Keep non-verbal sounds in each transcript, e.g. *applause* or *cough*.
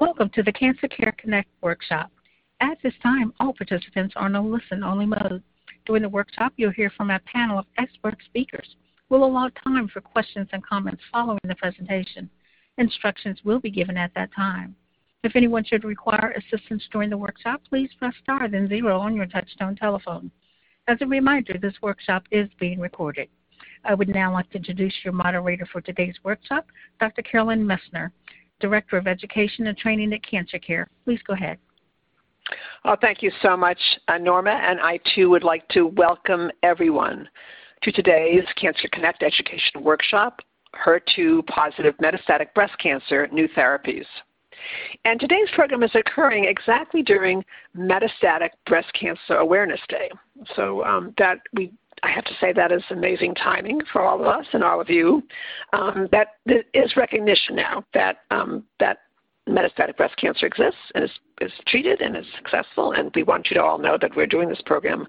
Welcome to the Cancer Care Connect workshop. At this time, all participants are in a listen-only mode. During the workshop, you'll hear from a panel of expert speakers. We'll allow time for questions and comments following the presentation. Instructions will be given at that time. If anyone should require assistance during the workshop, please press star then zero on your touchtone telephone. As a reminder, this workshop is being recorded. I would now like to introduce your moderator for today's workshop, Dr. Carolyn Messner, Director of Education and Training at Cancer Care. Please go ahead. Oh, thank you so much, uh, Norma, and I too would like to welcome everyone to today's Cancer Connect Education Workshop, HER2 Positive Metastatic Breast Cancer New Therapies. And today's program is occurring exactly during Metastatic Breast Cancer Awareness Day. So um, that we I have to say that is amazing timing for all of us and all of you. Um, that is recognition now that um, that metastatic breast cancer exists and is, is treated and is successful, and we want you to all know that we're doing this program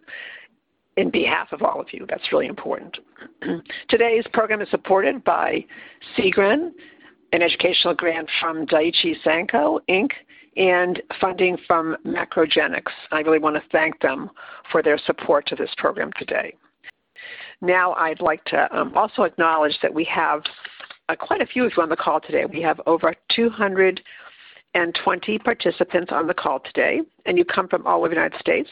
in behalf of all of you. That's really important. *clears throat* Today's program is supported by CGRN, an educational grant from Daiichi Sankyo Inc., and funding from Macrogenics. I really want to thank them for their support to this program today. Now I'd like to um, also acknowledge that we have uh, quite a few of you on the call today. We have over 220 participants on the call today, and you come from all over the United States,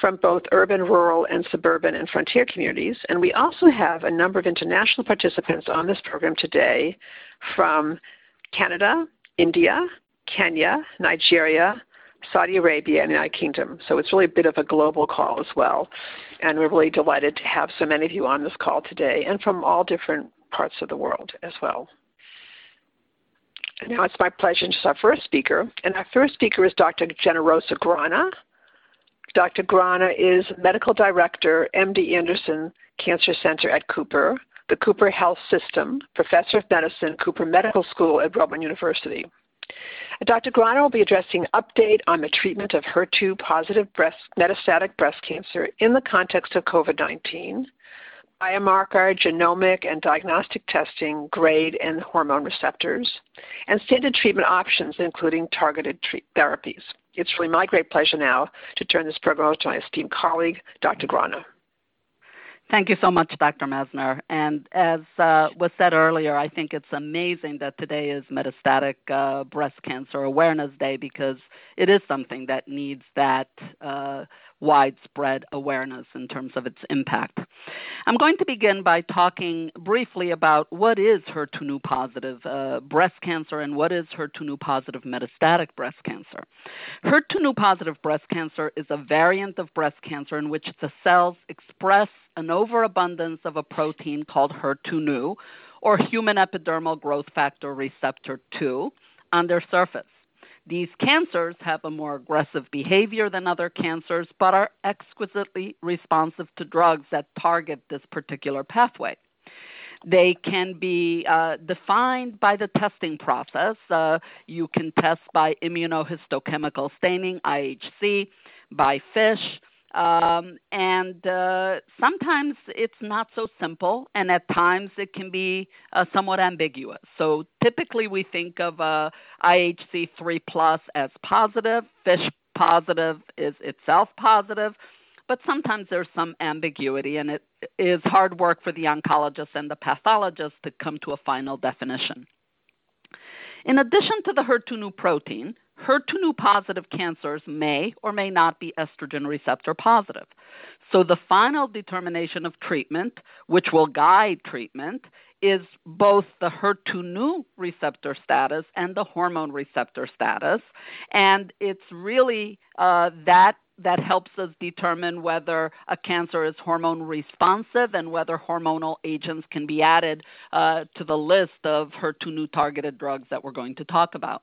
from both urban, rural, and suburban and frontier communities. And we also have a number of international participants on this program today from Canada, India, Kenya, Nigeria, Saudi Arabia, and the United Kingdom. So it's really a bit of a global call as well. And we're really delighted to have so many of you on this call today and from all different parts of the world as well. And now it's my pleasure to introduce our first speaker. And our first speaker is Dr. Generosa Grana. Dr. Grana is Medical Director, MD Anderson Cancer Center at Cooper, the Cooper Health System, Professor of Medicine, Cooper Medical School at Rowan University. Dr. Grana will be addressing update on the treatment of HER2 positive breast, metastatic breast cancer in the context of COVID-19, biomarker, genomic, and diagnostic testing, grade, and hormone receptors, and standard treatment options, including targeted therapies. It's really my great pleasure now to turn this program over to my esteemed colleague, Dr. Grana. Thank you so much, Dr. Messner. And as uh, was said earlier, I think it's amazing that today is Metastatic uh, Breast Cancer Awareness Day because it is something that needs that uh, widespread awareness in terms of its impact. I'm going to begin by talking briefly about what is HER2 positive uh, breast cancer and what is HER2 positive metastatic breast cancer. HER2 positive breast cancer is a variant of breast cancer in which the cells express an overabundance of a protein called HER2 or human epidermal growth factor receptor 2 on their surface. These cancers have a more aggressive behavior than other cancers, but are exquisitely responsive to drugs that target this particular pathway. They can be uh, defined by the testing process. Uh, you can test by immunohistochemical staining, IHC, by FISH, um, and uh, sometimes it's not so simple, and at times it can be uh, somewhat ambiguous. So typically we think of uh, IHC 3 plus as positive, FISH positive is itself positive, but sometimes there's some ambiguity, and it is hard work for the oncologist and the pathologist to come to a final definition. In addition to the HER2 protein, HER2 positive cancers may or may not be estrogen receptor positive. So the final determination of treatment, which will guide treatment, is both the HER2 receptor status and the hormone receptor status. And it's really uh, that that helps us determine whether a cancer is hormone responsive and whether hormonal agents can be added uh, to the list of HER2 targeted drugs that we're going to talk about.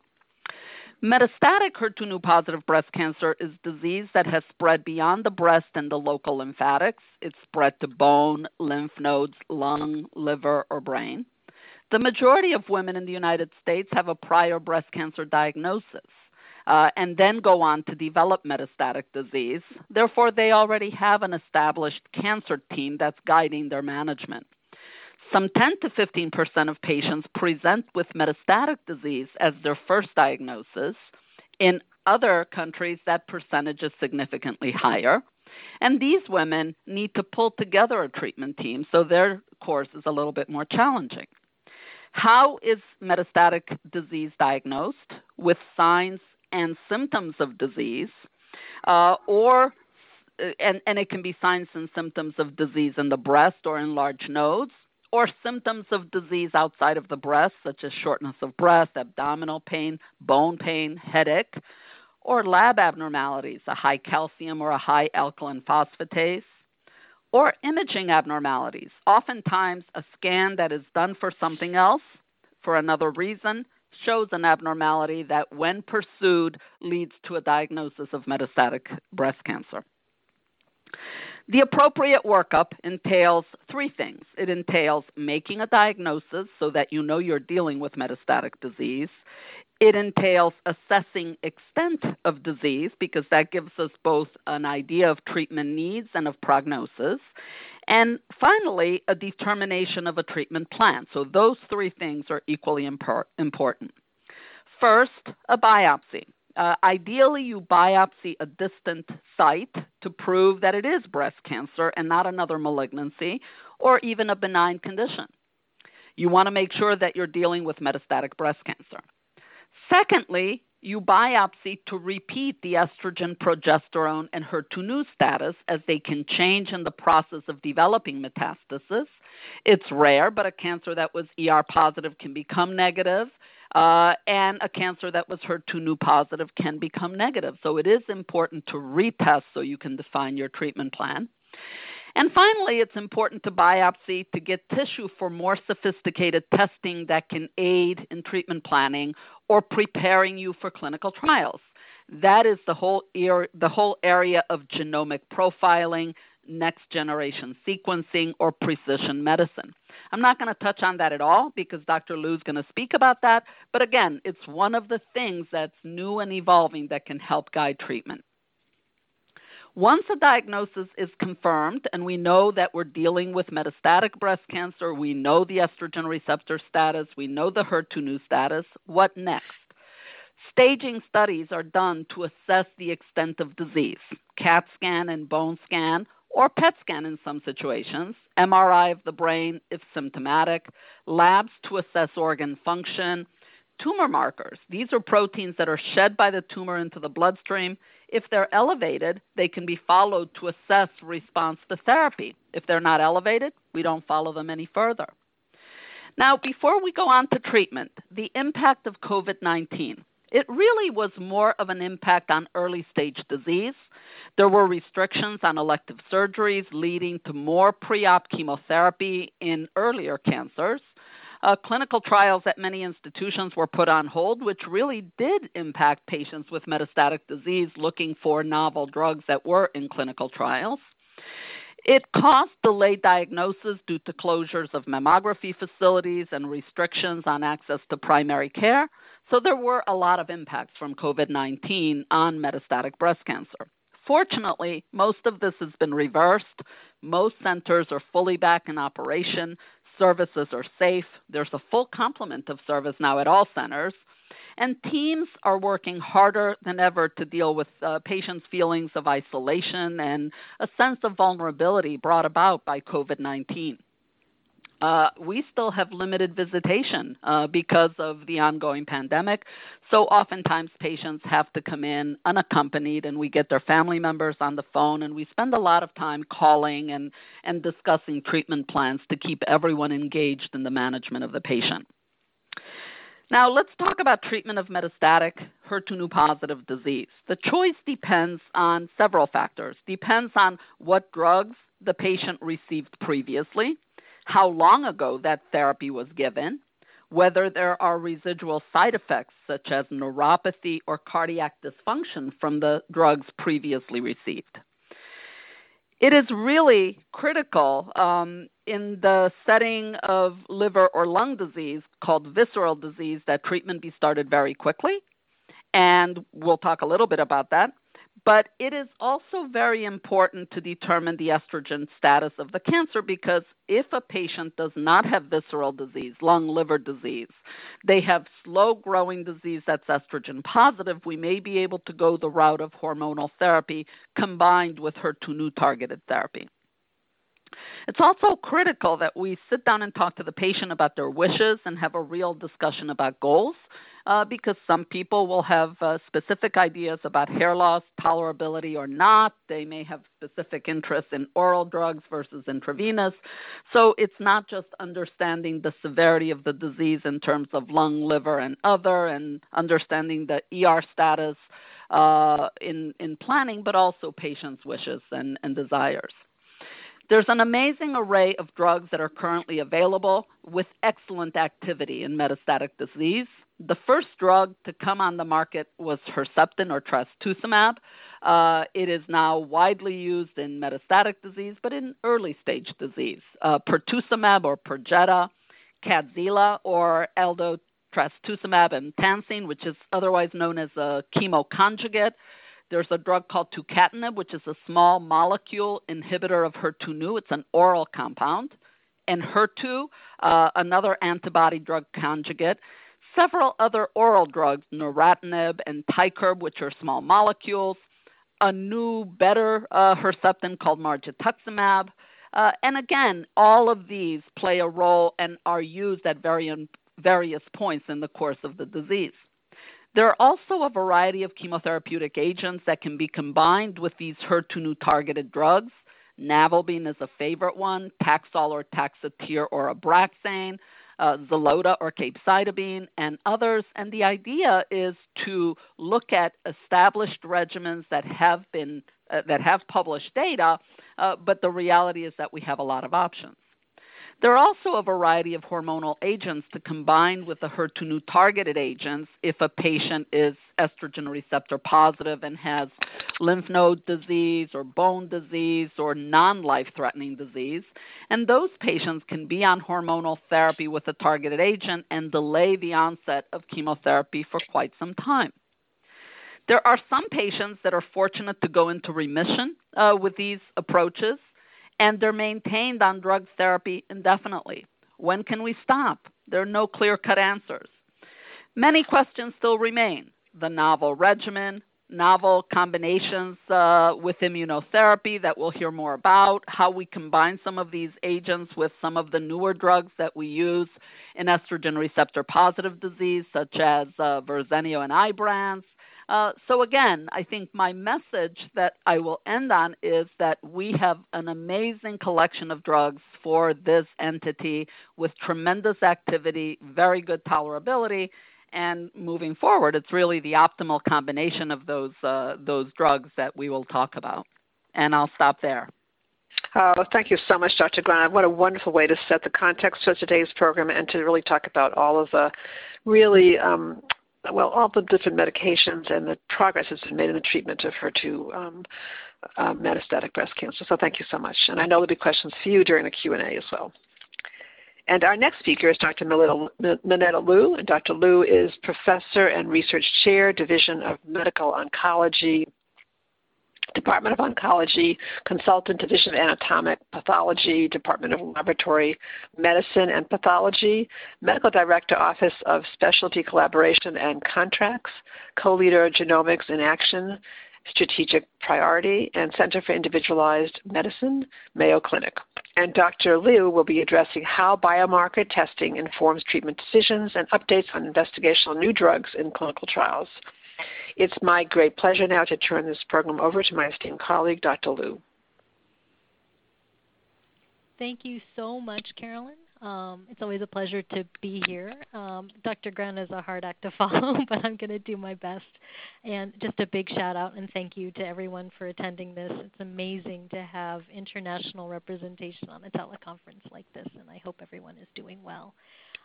Metastatic HER2 positive breast cancer is disease that has spread beyond the breast and the local lymphatics. It's spread to bone, lymph nodes, lung, liver, or brain. The majority of women in the United States have a prior breast cancer diagnosis. Uh, and then go on to develop metastatic disease. Therefore, they already have an established cancer team that's guiding their management. Some 10 to 15 percent of patients present with metastatic disease as their first diagnosis. In other countries, that percentage is significantly higher. And these women need to pull together a treatment team, so their course is a little bit more challenging. How is metastatic disease diagnosed? With signs and symptoms of disease, uh, or and, and it can be signs and symptoms of disease in the breast or in large nodes, or symptoms of disease outside of the breast, such as shortness of breath, abdominal pain, bone pain, headache, or lab abnormalities, a high calcium or a high alkaline phosphatase, or imaging abnormalities. Oftentimes, a scan that is done for something else, for another reason, shows an abnormality that, when pursued, leads to a diagnosis of metastatic breast cancer. The appropriate workup entails three things. It entails making a diagnosis so that you know you're dealing with metastatic disease. It entails assessing extent of disease because that gives us both an idea of treatment needs and of prognosis. And finally, a determination of a treatment plan. So those three things are equally important. First, a biopsy. Uh, ideally, you biopsy a distant site to prove that it is breast cancer and not another malignancy or even a benign condition. You want to make sure that you're dealing with metastatic breast cancer. Secondly, you biopsy to repeat the estrogen, progesterone, and HER2 status as they can change in the process of developing metastasis. It's rare, but a cancer that was ER positive can become negative. Uh, and a cancer that was HER2 positive can become negative. So it is important to retest so you can define your treatment plan. And finally, it's important to biopsy to get tissue for more sophisticated testing that can aid in treatment planning or preparing you for clinical trials. That is the whole, er- the whole area of genomic profiling, next generation sequencing, or precision medicine. I'm not going to touch on that at all because Dr. Liu's going to speak about that. But again, it's one of the things that's new and evolving that can help guide treatment. Once a diagnosis is confirmed and we know that we're dealing with metastatic breast cancer, we know the estrogen receptor status, we know the HER2/neu status, what next? Staging studies are done to assess the extent of disease. CAT scan and bone scan, or PET scan in some situations, MRI of the brain if symptomatic, labs to assess organ function, tumor markers. These are proteins that are shed by the tumor into the bloodstream. If they're elevated, they can be followed to assess response to therapy. If they're not elevated, we don't follow them any further. Now, before we go on to treatment, the impact of COVID 19. It really was more of an impact on early stage disease. There were restrictions on elective surgeries, leading to more pre op chemotherapy in earlier cancers. Uh, clinical trials at many institutions were put on hold, which really did impact patients with metastatic disease looking for novel drugs that were in clinical trials. It caused delayed diagnosis due to closures of mammography facilities and restrictions on access to primary care. So there were a lot of impacts from COVID 19 on metastatic breast cancer. Fortunately, most of this has been reversed. Most centers are fully back in operation services are safe. There's a full complement of service now at all centers. And teams are working harder than ever to deal with uh, patients' feelings of isolation and a sense of vulnerability brought about by COVID 19 uh, we still have limited visitation uh, because of the ongoing pandemic. So oftentimes patients have to come in unaccompanied, and we get their family members on the phone, and we spend a lot of time calling and, and discussing treatment plans to keep everyone engaged in the management of the patient. Now, let's talk about treatment of metastatic HER2 positive disease. The choice depends on several factors. Depends on what drugs the patient received previously, how long ago that therapy was given, whether there are residual side effects such as neuropathy or cardiac dysfunction from the drugs previously received. It is really critical um, in the setting of liver or lung disease called visceral disease that treatment be started very quickly. And we'll talk a little bit about that. But it is also very important to determine the estrogen status of the cancer because if a patient does not have visceral disease, lung, liver disease, they have slow growing disease that's estrogen positive, we may be able to go the route of hormonal therapy combined with HER2/neu targeted therapy. It's also critical that we sit down and talk to the patient about their wishes and have a real discussion about goals uh, because some people will have uh, specific ideas about hair loss, tolerability or not. They may have specific interests in oral drugs versus intravenous. So it's not just understanding the severity of the disease in terms of lung, liver, and other, and understanding the ER status uh, in, in planning, but also patients' wishes and, and desires. There's an amazing array of drugs that are currently available with excellent activity in metastatic disease. The first drug to come on the market was Herceptin or trastuzumab. Uh, it is now widely used in metastatic disease, but in early stage disease. Uh, pertuzumab or Perjeta, Kadcyla or eldotrastuzumab and Tansine, which is otherwise known as a chemoconjugate. There's a drug called tucatinib, which is a small molecule inhibitor of HER2/neu. It's an oral compound. Enhertu, uh, another antibody drug conjugate several other oral drugs, neratinib and Tykerb, which are small molecules, a new, better uh, Herceptin called margetuximab. Uh, and again, all of these play a role and are used at various points in the course of the disease. There are also a variety of chemotherapeutic agents that can be combined with these HER2/neu targeted drugs. Navelbine is a favorite one, Taxol or Taxotere or Abraxane uh, Xeloda or capecitabine, and others. And the idea is to look at established regimens that have been uh, that have published data, uh, but the reality is that we have a lot of options. There are also a variety of hormonal agents to combine with the HER2/neu targeted agents if a patient is estrogen receptor positive and has lymph node disease or bone disease or non life threatening disease. And those patients can be on hormonal therapy with a targeted agent and delay the onset of chemotherapy for quite some time. There are some patients that are fortunate to go into remission uh, with these approaches and they're maintained on drug therapy indefinitely. When can we stop? There are no clear cut answers. Many questions still remain the novel regimen, novel combinations uh, with immunotherapy that we'll hear more about, how we combine some of these agents with some of the newer drugs that we use in estrogen receptor positive disease, such as uh, Verzenio and Ibrance, uh, so, again, I think my message that I will end on is that we have an amazing collection of drugs for this entity with tremendous activity, very good tolerability, and moving forward, it's really the optimal combination of those uh, those drugs that we will talk about. And I'll stop there. Oh, thank you so much, Dr. Grana. What a wonderful way to set the context for today's program and to really talk about all of the really um, well, all the different medications and the progress that's been made in the treatment of HER2 um, uh, metastatic breast cancer. So thank you so much. And I know there'll be questions for you during the Q&A as well. And our next speaker is Dr. Minetta Liu. And Dr. Liu is professor and research chair, Division of Medical Oncology, Department of Oncology, Consultant Division of Anatomic Pathology, Department of Laboratory Medicine and Pathology, Medical Director Office of Specialty Collaboration and Contracts, Co-Leader Genomics in Action, Strategic Priority, and Center for Individualized Medicine, Mayo Clinic. And Dr. Liu will be addressing how biomarker testing informs treatment decisions and updates on investigational new drugs in clinical trials. It's my great pleasure now to turn this program over to my esteemed colleague, Dr. Liu. Thank you so much, Carolyn. Um, it's always a pleasure to be here. Um, Dr. Grana is a hard act to *laughs* follow, but I'm going to do my best. And just a big shout out and thank you to everyone for attending this. It's amazing to have international representation on a teleconference like this, and I hope everyone is doing well.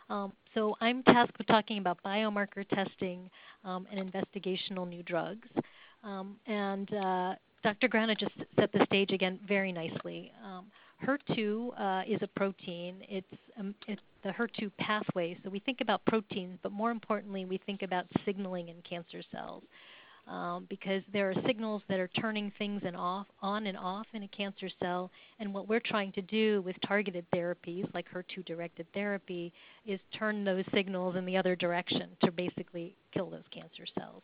Um, so I'm tasked with talking about biomarker testing um, and investigational new drugs. Um, and uh, Dr. Grana just set the stage again very nicely. Um, HER2 uh, is a protein. It's, um, it's the HER2 pathway. So we think about proteins, but more importantly, we think about signaling in cancer cells. Um, because there are signals that are turning things and off, on and off in a cancer cell. And what we're trying to do with targeted therapies like HER2-directed therapy is turn those signals in the other direction to basically kill those cancer cells.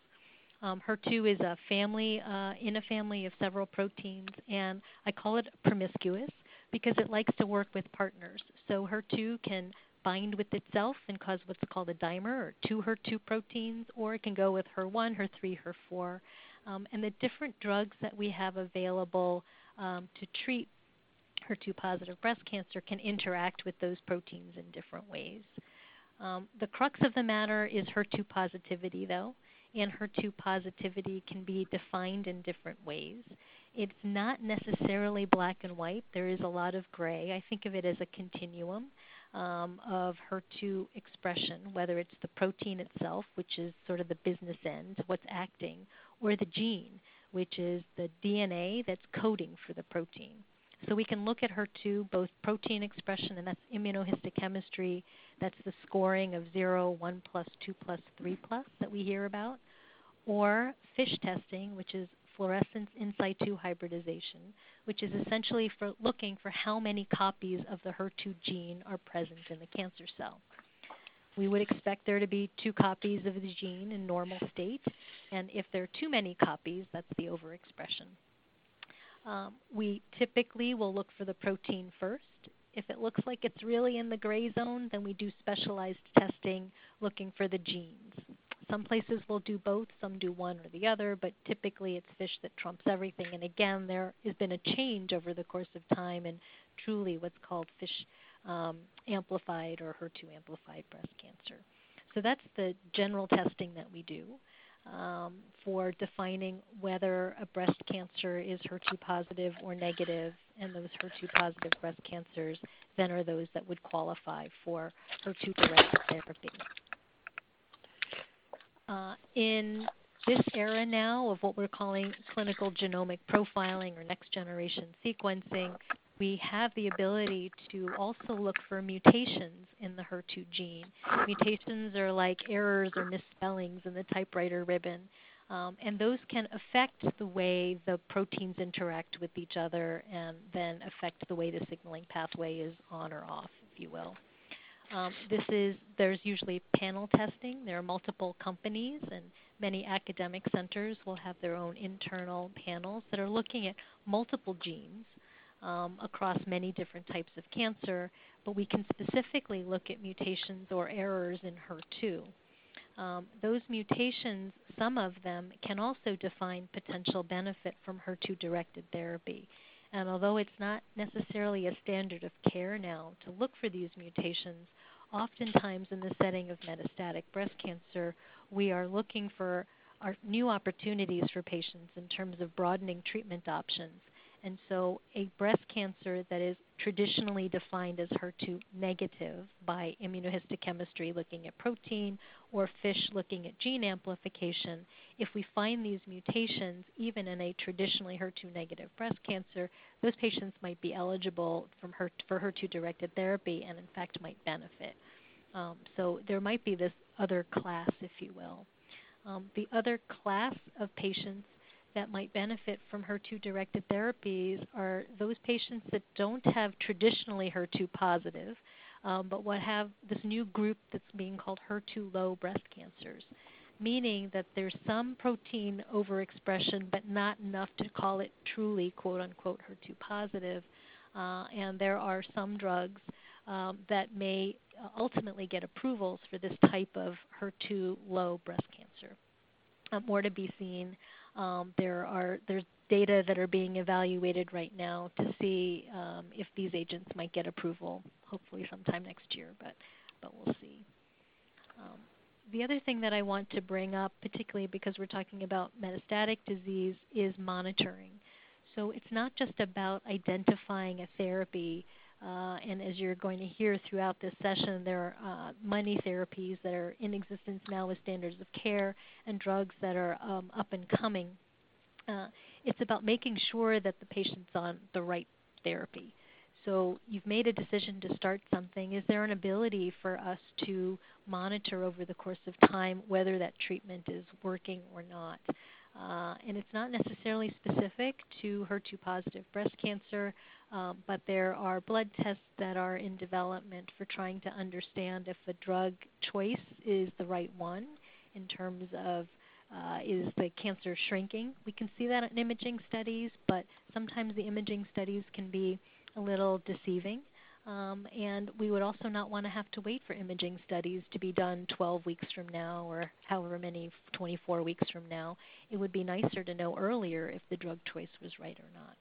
Um, HER2 is a family uh, in a family of several proteins, and I call it promiscuous because it likes to work with partners. So HER2 can bind with itself and cause what's called a dimer or two HER2 proteins, or it can go with HER1, HER3, HER4. Um, and the different drugs that we have available um, to treat HER2 positive breast cancer can interact with those proteins in different ways. Um, the crux of the matter is HER2 positivity, though, and HER2 positivity can be defined in different ways. It's not necessarily black and white. There is a lot of gray. I think of it as a continuum um, of HER2 expression, whether it's the protein itself, which is sort of the business end, what's acting, or the gene, which is the DNA that's coding for the protein. So we can look at HER2, both protein expression, and that's immunohistochemistry, that's the scoring of 0, 1 plus, 2 plus, 3 plus that we hear about, or FISH testing, which is fluorescence in situ hybridization, which is essentially for looking for how many copies of the HER2 gene are present in the cancer cell. We would expect there to be two copies of the gene in normal state, and if there are too many copies, that's the overexpression. Um, we typically will look for the protein first. If it looks like it's really in the gray zone, then we do specialized testing looking for the genes. Some places will do both, some do one or the other, but typically it's fish that trumps everything. And again, there has been a change over the course of time and truly what's called fish um, amplified or HER2 amplified breast cancer. So that's the general testing that we do um, for defining whether a breast cancer is HER2 positive or negative, and those HER2 positive breast cancers then are those that would qualify for HER2 directed therapy. Uh, in this era now of what we're calling clinical genomic profiling or next generation sequencing, we have the ability to also look for mutations in the HER2 gene. Mutations are like errors or misspellings in the typewriter ribbon, um, and those can affect the way the proteins interact with each other and then affect the way the signaling pathway is on or off, if you will. Um, this is there's usually panel testing. There are multiple companies and many academic centers will have their own internal panels that are looking at multiple genes um, across many different types of cancer, but we can specifically look at mutations or errors in HER2. Um, those mutations, some of them, can also define potential benefit from HER2 directed therapy. And although it's not necessarily a standard of care now to look for these mutations, oftentimes in the setting of metastatic breast cancer, we are looking for new opportunities for patients in terms of broadening treatment options and so, a breast cancer that is traditionally defined as HER2 negative by immunohistochemistry looking at protein or FISH looking at gene amplification, if we find these mutations even in a traditionally HER2 negative breast cancer, those patients might be eligible her, for HER2 directed therapy and, in fact, might benefit. Um, so, there might be this other class, if you will. Um, the other class of patients that might benefit from HER2 directed therapies are those patients that don't have traditionally HER2 positive, um, but what have this new group that's being called HER2 low breast cancers, meaning that there's some protein overexpression, but not enough to call it truly quote unquote HER2 positive. Uh, and there are some drugs um, that may ultimately get approvals for this type of HER2 low breast cancer. Uh, more to be seen. Um, there are there's data that are being evaluated right now to see um, if these agents might get approval, hopefully sometime next year, but but we'll see. Um, the other thing that I want to bring up, particularly because we're talking about metastatic disease, is monitoring. So it's not just about identifying a therapy uh, and as you're going to hear throughout this session, there are uh, many therapies that are in existence now with standards of care and drugs that are um, up and coming. Uh, it's about making sure that the patient's on the right therapy. So you've made a decision to start something. Is there an ability for us to monitor over the course of time whether that treatment is working or not? Uh, and it's not necessarily specific to HER2 positive breast cancer, um, but there are blood tests that are in development for trying to understand if the drug choice is the right one in terms of uh, is the cancer shrinking. We can see that in imaging studies, but sometimes the imaging studies can be a little deceiving. Um, and we would also not want to have to wait for imaging studies to be done 12 weeks from now or however many 24 weeks from now. It would be nicer to know earlier if the drug choice was right or not.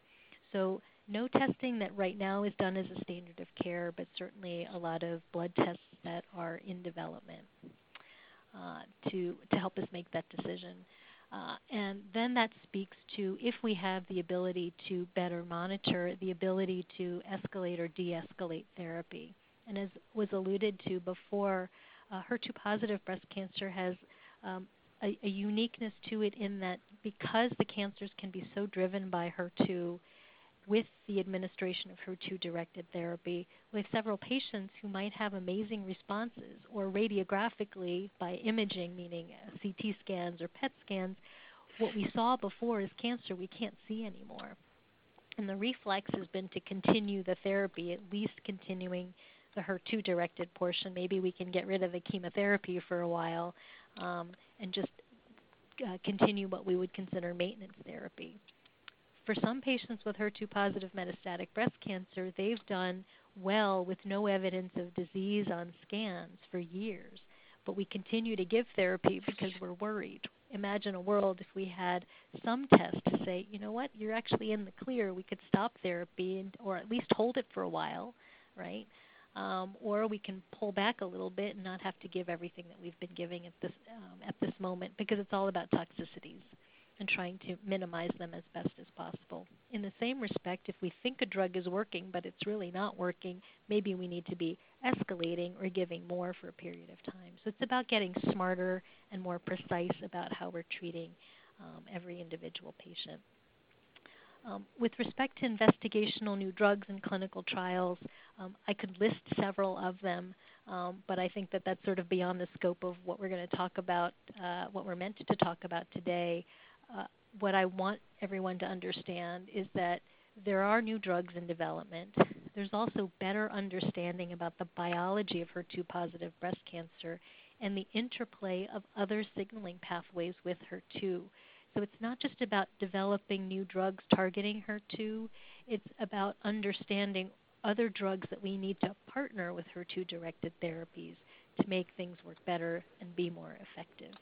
So no testing that right now is done as a standard of care, but certainly a lot of blood tests that are in development uh, to, to help us make that decision. Uh, and then that speaks to if we have the ability to better monitor the ability to escalate or de escalate therapy. And as was alluded to before, uh, HER2 positive breast cancer has um, a, a, uniqueness to it in that because the cancers can be so driven by HER2, with the administration of HER2 directed therapy with several patients who might have amazing responses, or radiographically by imaging, meaning CT scans or PET scans, what we saw before is cancer we can't see anymore. And the reflex has been to continue the therapy, at least continuing the HER2 directed portion. Maybe we can get rid of the chemotherapy for a while um, and just uh, continue what we would consider maintenance therapy for some patients with HER2 positive metastatic breast cancer, they've done well with no evidence of disease on scans for years. But we continue to give therapy because we're worried. Imagine a world if we had some test to say, you know what, you're actually in the clear. We could stop therapy and, or at least hold it for a while, right? Um, or we can pull back a little bit and not have to give everything that we've been giving at this um, at this moment because it's all about toxicities and trying to minimize them as best as possible. In the same respect, if we think a drug is working but it's really not working, maybe we need to be escalating or giving more for a period of time. So it's about getting smarter and more precise about how we're treating um, every individual patient. Um, with respect to investigational new drugs and clinical trials, um, I could list several of them, um, but I think that that's sort of beyond the scope of what we're going to talk about, uh, what we're meant to talk about today. Uh, what I want everyone to understand is that there are new drugs in development. There's also better understanding about the biology of HER2 positive breast cancer and the interplay of other signaling pathways with HER2. So it's not just about developing new drugs targeting HER2, it's about understanding other drugs that we need to partner with HER2 directed therapies to make things work better and be more effective.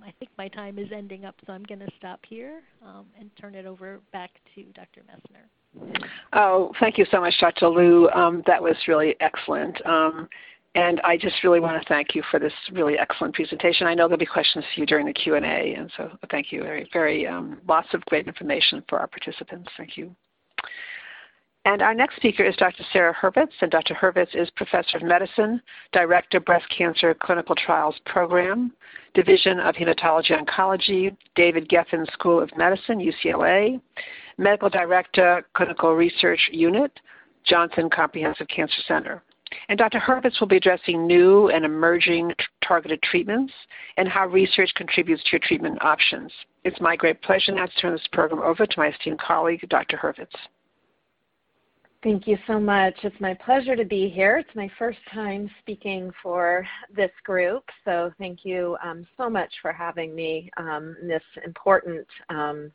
*laughs* I think my time is ending up, so I'm going to stop here um, and turn it over back to Dr. Messner. Oh, thank you so much, Dr. Liu. Um, that was really excellent. Um, and I just really want to thank you for this really excellent presentation. I know there'll be questions for you during the Q&A, and so thank you. Very, very um, lots of great information for our participants. Thank you. And our next speaker is Dr. Sarah Hurvitz, and Dr. Hurvitz is Professor of Medicine, Director, Breast Cancer Clinical Trials Program, Division of Hematology Oncology, David Geffen School of Medicine, UCLA, Medical Director, Clinical Research Unit, Johnson Comprehensive Cancer Center. And Dr. Hurvitz will be addressing new and emerging targeted treatments and how research contributes to your treatment options. It's my great pleasure now to turn this program over to my esteemed colleague, Dr. Hurvitz. Thank you so much. It's my pleasure to be here. It's my first time speaking for this group, so thank you um, so much for having me um, in this important um,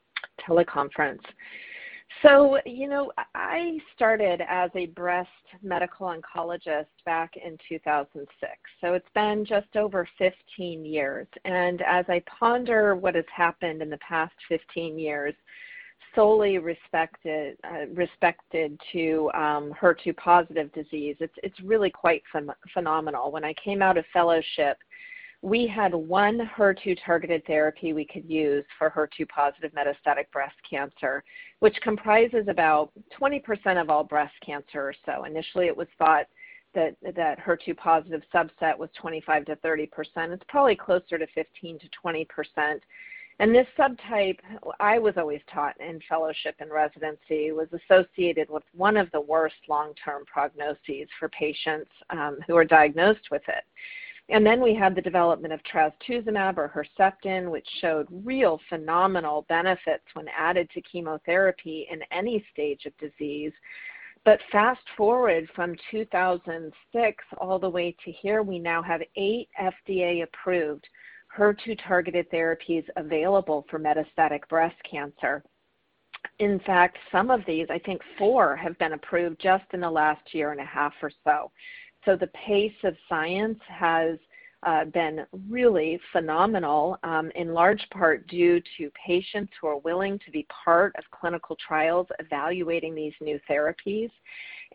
teleconference. So, you know, I started as a breast medical oncologist back in 2006. So it's been just over 15 years. And as I ponder what has happened in the past 15 years, solely respected uh, respected to um, HER2 positive disease. It's it's really quite ph- phenomenal. When I came out of fellowship, we had one HER2 targeted therapy we could use for HER2 positive metastatic breast cancer, which comprises about 20% of all breast cancer or so. Initially, it was thought that that HER2 positive subset was 25 to 30 percent. It's probably closer to 15 to 20 percent and this subtype, I was always taught in fellowship and residency, was associated with one of the worst long term prognoses for patients um, who are diagnosed with it. And then we had the development of trastuzumab or Herceptin, which showed real phenomenal benefits when added to chemotherapy in any stage of disease. But fast forward from 2006 all the way to here, we now have eight FDA approved HER2 targeted therapies available for metastatic breast cancer. In fact, some of these, I think four, have been approved just in the last year and a half or so. So the pace of science has uh, been really phenomenal, um, in large part due to patients who are willing to be part of clinical trials evaluating these new therapies.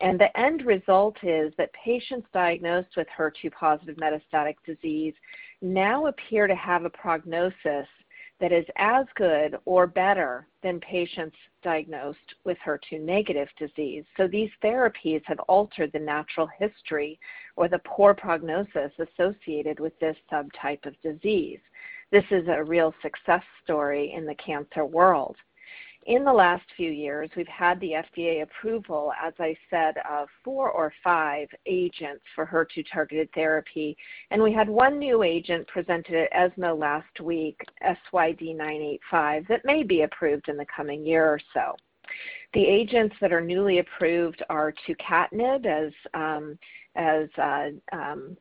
And the end result is that patients diagnosed with HER2 positive metastatic disease now appear to have a prognosis that is as good or better than patients diagnosed with HER2 negative disease. So these therapies have altered the natural history or the poor prognosis associated with this subtype of disease. This is a real success story in the cancer world in the last few years, we've had the FDA approval, as I said, of four or five agents for HER2 targeted therapy. And we had one new agent presented at ESMO last week, SYD985, that may be approved in the coming year or so. The agents that are newly approved are tucatinib, as, um, uh, um,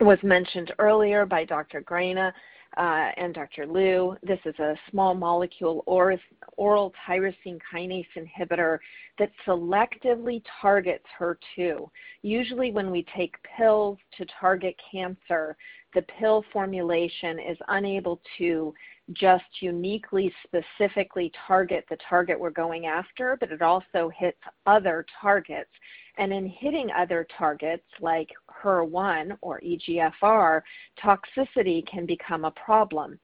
was mentioned earlier by Dr. Grana, uh, and Dr. Liu. This is a small molecule or, oral tyrosine kinase inhibitor that selectively targets HER2. Usually, when we take pills to target cancer, the pill formulation is unable to just uniquely, specifically target the target we're going after, but it also hits other targets. And in hitting other targets like HER1 or EGFR, toxicity can become a problem.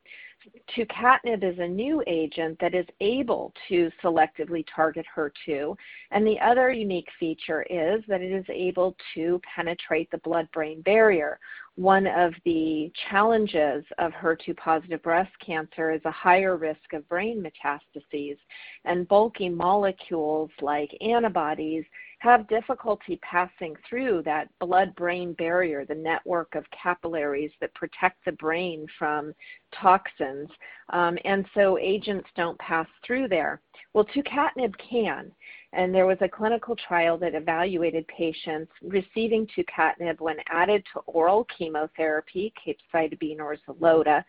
Tucatinib is a new agent that is able to selectively target HER2, and the other unique feature is that it is able to penetrate the blood brain barrier. One of the challenges of HER2 positive breast cancer is a higher risk of brain metastases, and bulky molecules like antibodies have difficulty passing through that blood brain barrier, the network of capillaries that protect the brain from toxins. Um, and so agents don't pass through there. Well, tucatinib can. And there was a clinical trial that evaluated patients receiving tucatinib when added to oral chemotherapy, capecitabine or Xeloda,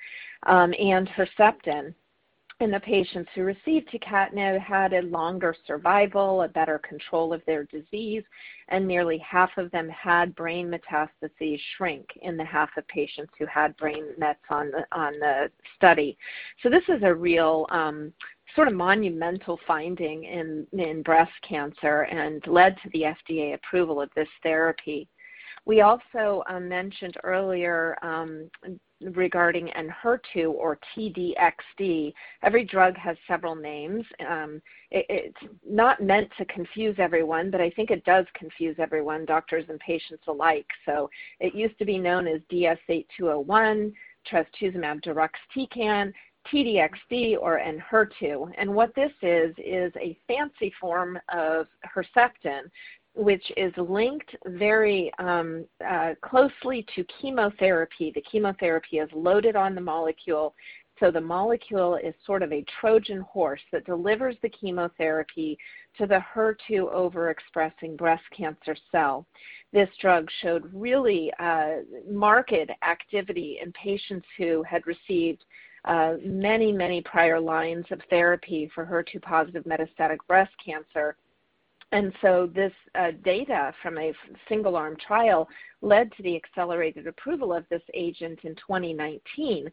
um, and Herceptin and the patients who received tucatinib had a longer survival, a better control of their disease, and nearly half of them had brain metastases shrink in the half of patients who had brain mets on the, on the study. So this is a real um, sort of monumental finding in, in breast cancer and led to the FDA approval of this therapy. We also um, mentioned earlier um, regarding Enhertu or TDXD. Every drug has several names. Um, it, it's not meant to confuse everyone, but I think it does confuse everyone, doctors and patients alike. So it used to be known as DS8201, trastuzumab deruxtecan, TDXD or Enhertu. And what this is, is a fancy form of Herceptin which is linked very um, uh, closely to chemotherapy. The chemotherapy is loaded on the molecule, so the molecule is sort of a Trojan horse that delivers the chemotherapy to the HER2 overexpressing breast cancer cell. This drug showed really uh, marked activity in patients who had received uh, many, many prior lines of therapy for HER2 positive metastatic breast cancer and so this uh, data from a single arm trial led to the accelerated approval of this agent in 2019.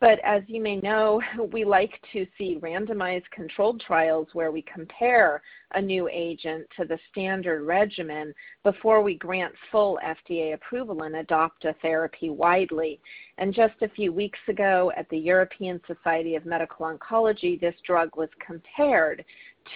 But as you may know, *laughs* we like to see randomized controlled trials where we compare a new agent to the standard regimen before we grant full FDA approval and adopt a therapy widely. And just a few weeks ago at the European Society of Medical Oncology, this drug was compared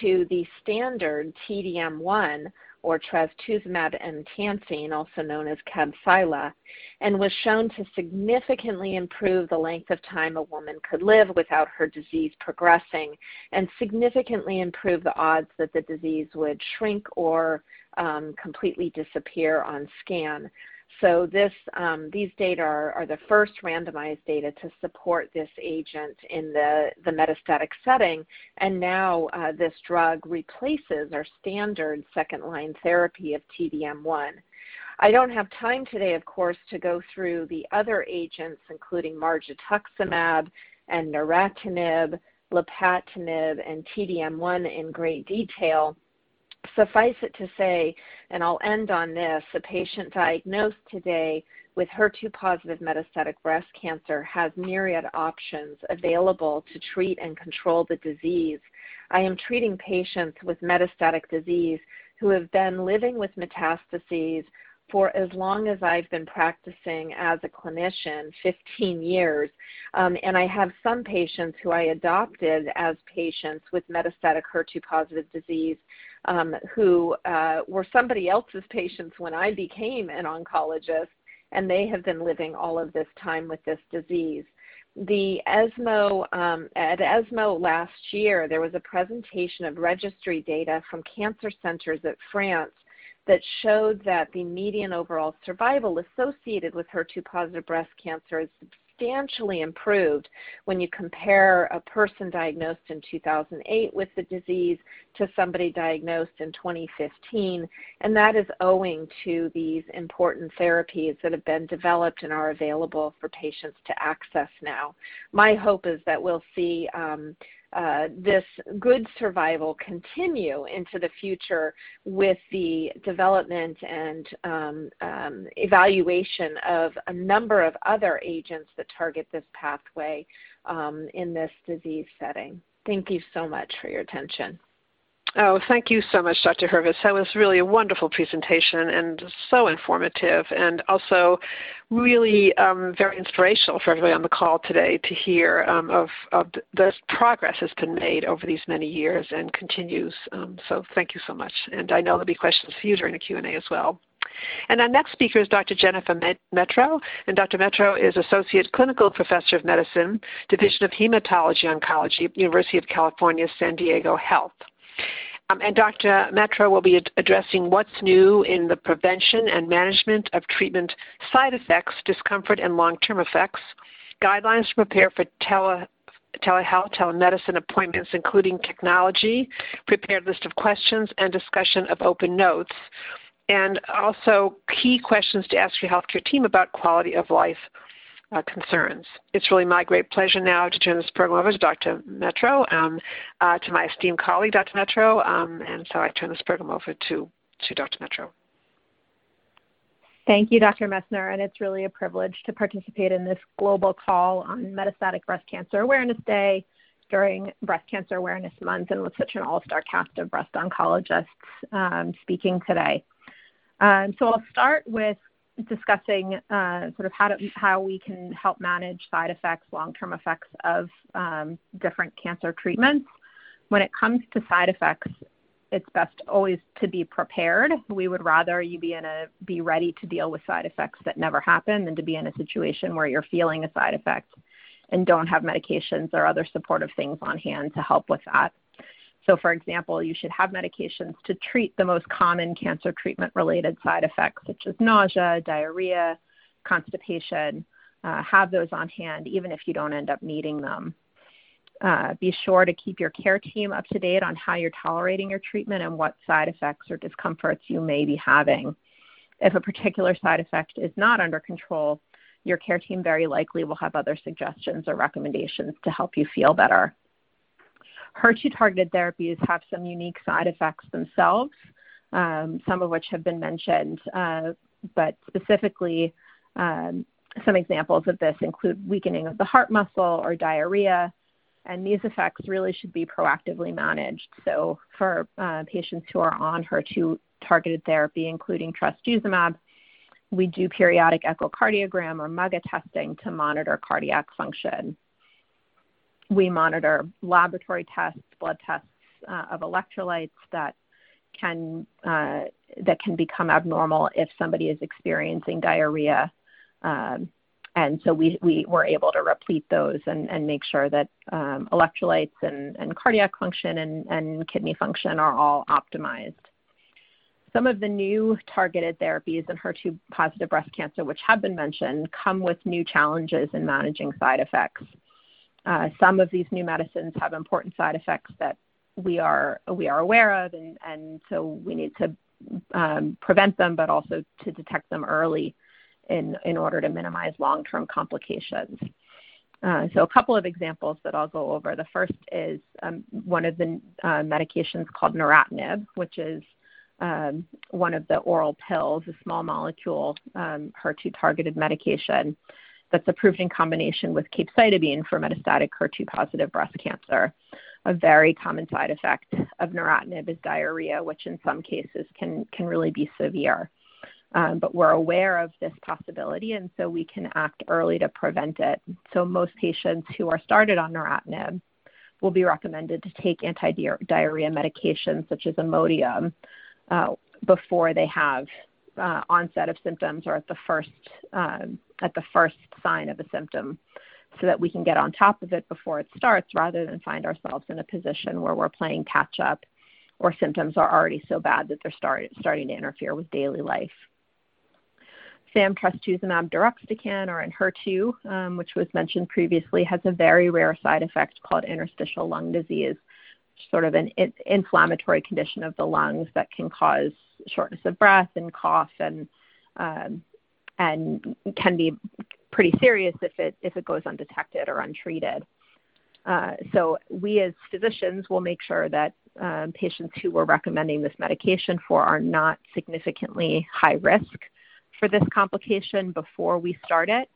to the standard TDM1 or trastuzumab emtansine, also known as Kadcyla, and was shown to significantly improve the length of time a woman could live without her disease progressing, and significantly improve the odds that the disease would shrink or um, completely disappear on scan. So this, um, these data are, the first randomized data to support this agent in the, the metastatic setting, and now uh, this drug replaces our standard second-line therapy of TDM1. I don't have time today, of course, to go through the other agents, including margetuximab and neratinib, lapatinib, and TDM1 in great detail. Suffice it to say, and I'll end on this, a patient diagnosed today with HER2 positive metastatic breast cancer has myriad options available to treat and control the disease. I am treating patients with metastatic disease who have been living with metastases for as long as I've been practicing as a clinician, 15 years. Um, and I have some patients who I adopted as patients with metastatic HER2 positive disease um, who uh, were somebody else's patients when I became an oncologist, and they have been living all of this time with this disease. The ESMO um, at ESMO last year, there was a presentation of registry data from cancer centers at France that showed that the median overall survival associated with HER2 positive breast cancer is substantially improved when you compare a person diagnosed in 2008 with the disease to somebody diagnosed in 2015. And that is owing to these important therapies that have been developed and are available for patients to access now. My hope is that we'll see um, uh, this good survival continue into the future with the development and um, um, evaluation of a number of other agents that target this pathway um, in this disease setting. Thank you so much for your attention. Oh, thank you so much, Dr. Hurvitz. That was really a wonderful presentation and so informative, and also really um, very inspirational for everybody on the call today to hear um, of, of the progress that's been made over these many years and continues. Um, so thank you so much. And I know there'll be questions for you during the Q&A as well. And our next speaker is Dr. Jennifer Matro, and Dr. Matro is Associate Clinical Professor of Medicine, Division of Hematology Oncology, University of California, San Diego Health. Um, and Dr. Matro will be ad- addressing what's new in the prevention and management of treatment side effects, discomfort, and long-term effects, guidelines to prepare for tele telehealth, telemedicine appointments, including technology, prepared list of questions, and discussion of open notes, and also key questions to ask your healthcare team about quality of life uh, concerns. It's really my great pleasure now to turn this program over to Dr. Matro, um, uh, to my esteemed colleague, Dr. Matro, um, and so I turn this program over to, to Dr. Matro. Thank you, Dr. Messner, and it's really a privilege to participate in this global call on Metastatic Breast Cancer Awareness Day during Breast Cancer Awareness Month and with such an all-star cast of breast oncologists um, speaking today. Um, so I'll start with discussing uh, sort of how, we can help manage side effects, long-term effects of um, different cancer treatments. When it comes to side effects, it's best always to be prepared. We would rather you be in a be ready to deal with side effects that never happen than to be in a situation where you're feeling a side effect and don't have medications or other supportive things on hand to help with that. So, for example, you should have medications to treat the most common cancer treatment related side effects, such as nausea, diarrhea, constipation. Uh, have those on hand, even if you don't end up needing them. Uh, be sure to keep your care team up to date on how you're tolerating your treatment and what side effects or discomforts you may be having. If a particular side effect is not under control, your care team very likely will have other suggestions or recommendations to help you feel better. HER2 targeted therapies have some unique side effects themselves, um, some of which have been mentioned, uh, but specifically, um, some examples of this include weakening of the heart muscle or diarrhea, and these effects really should be proactively managed. So, for uh, patients who are on HER2 targeted therapy, including trastuzumab, we do periodic echocardiogram or MUGA testing to monitor cardiac function we monitor laboratory tests, blood tests uh, of electrolytes that can uh, that can become abnormal if somebody is experiencing diarrhea. Um, and so we, we were able to replete those and, and make sure that um, electrolytes and, and cardiac function and, and kidney function are all optimized. some of the new targeted therapies in HER2 positive breast cancer, which have been mentioned, come with new challenges in managing side effects. Uh, some of these new medicines have important side effects that we are we are aware of, and, and so we need to um, prevent them, but also to detect them early in in order to minimize long-term complications. Uh, so a couple of examples that I'll go over. The first is um, one of the uh, medications called neratinib, which is um, one of the oral pills, a small molecule um, HER2 targeted medication that's approved in combination with capecitabine for metastatic HER2 positive breast cancer. A very common side effect of neratinib is diarrhea, which in some cases can, can really be severe. Um, but we're aware of this possibility, and so we can act early to prevent it. So most patients who are started on neratinib will be recommended to take anti-diarrhea medications such as Imodium uh, before they have uh, onset of symptoms or at the first um, at the first sign of a symptom, so that we can get on top of it before it starts, rather than find ourselves in a position where we're playing catch up, or symptoms are already so bad that they're start, starting to interfere with daily life. fam-trastuzumab deruxtecan, or Enhertu, um, which was mentioned previously, has a very rare side effect called interstitial lung disease, sort of an inflammatory condition of the lungs that can cause shortness of breath and cough and um, and can be pretty serious if it if it goes undetected or untreated. Uh, so we as physicians will make sure that um, patients who we're recommending this medication for are not significantly high risk for this complication before we start it.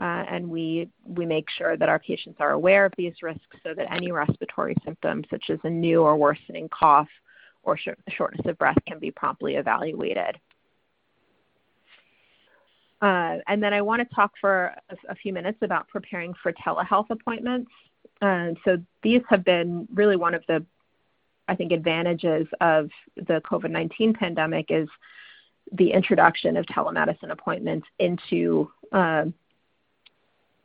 Uh, and we, we make sure that our patients are aware of these risks so that any respiratory symptoms, such as a new or worsening cough or sh- shortness of breath, can be promptly evaluated. Uh, and then I want to talk for a, a, few minutes about preparing for telehealth appointments. Uh, so these have been really one of the, I think, advantages of the COVID-19 pandemic is the introduction of telemedicine appointments into uh,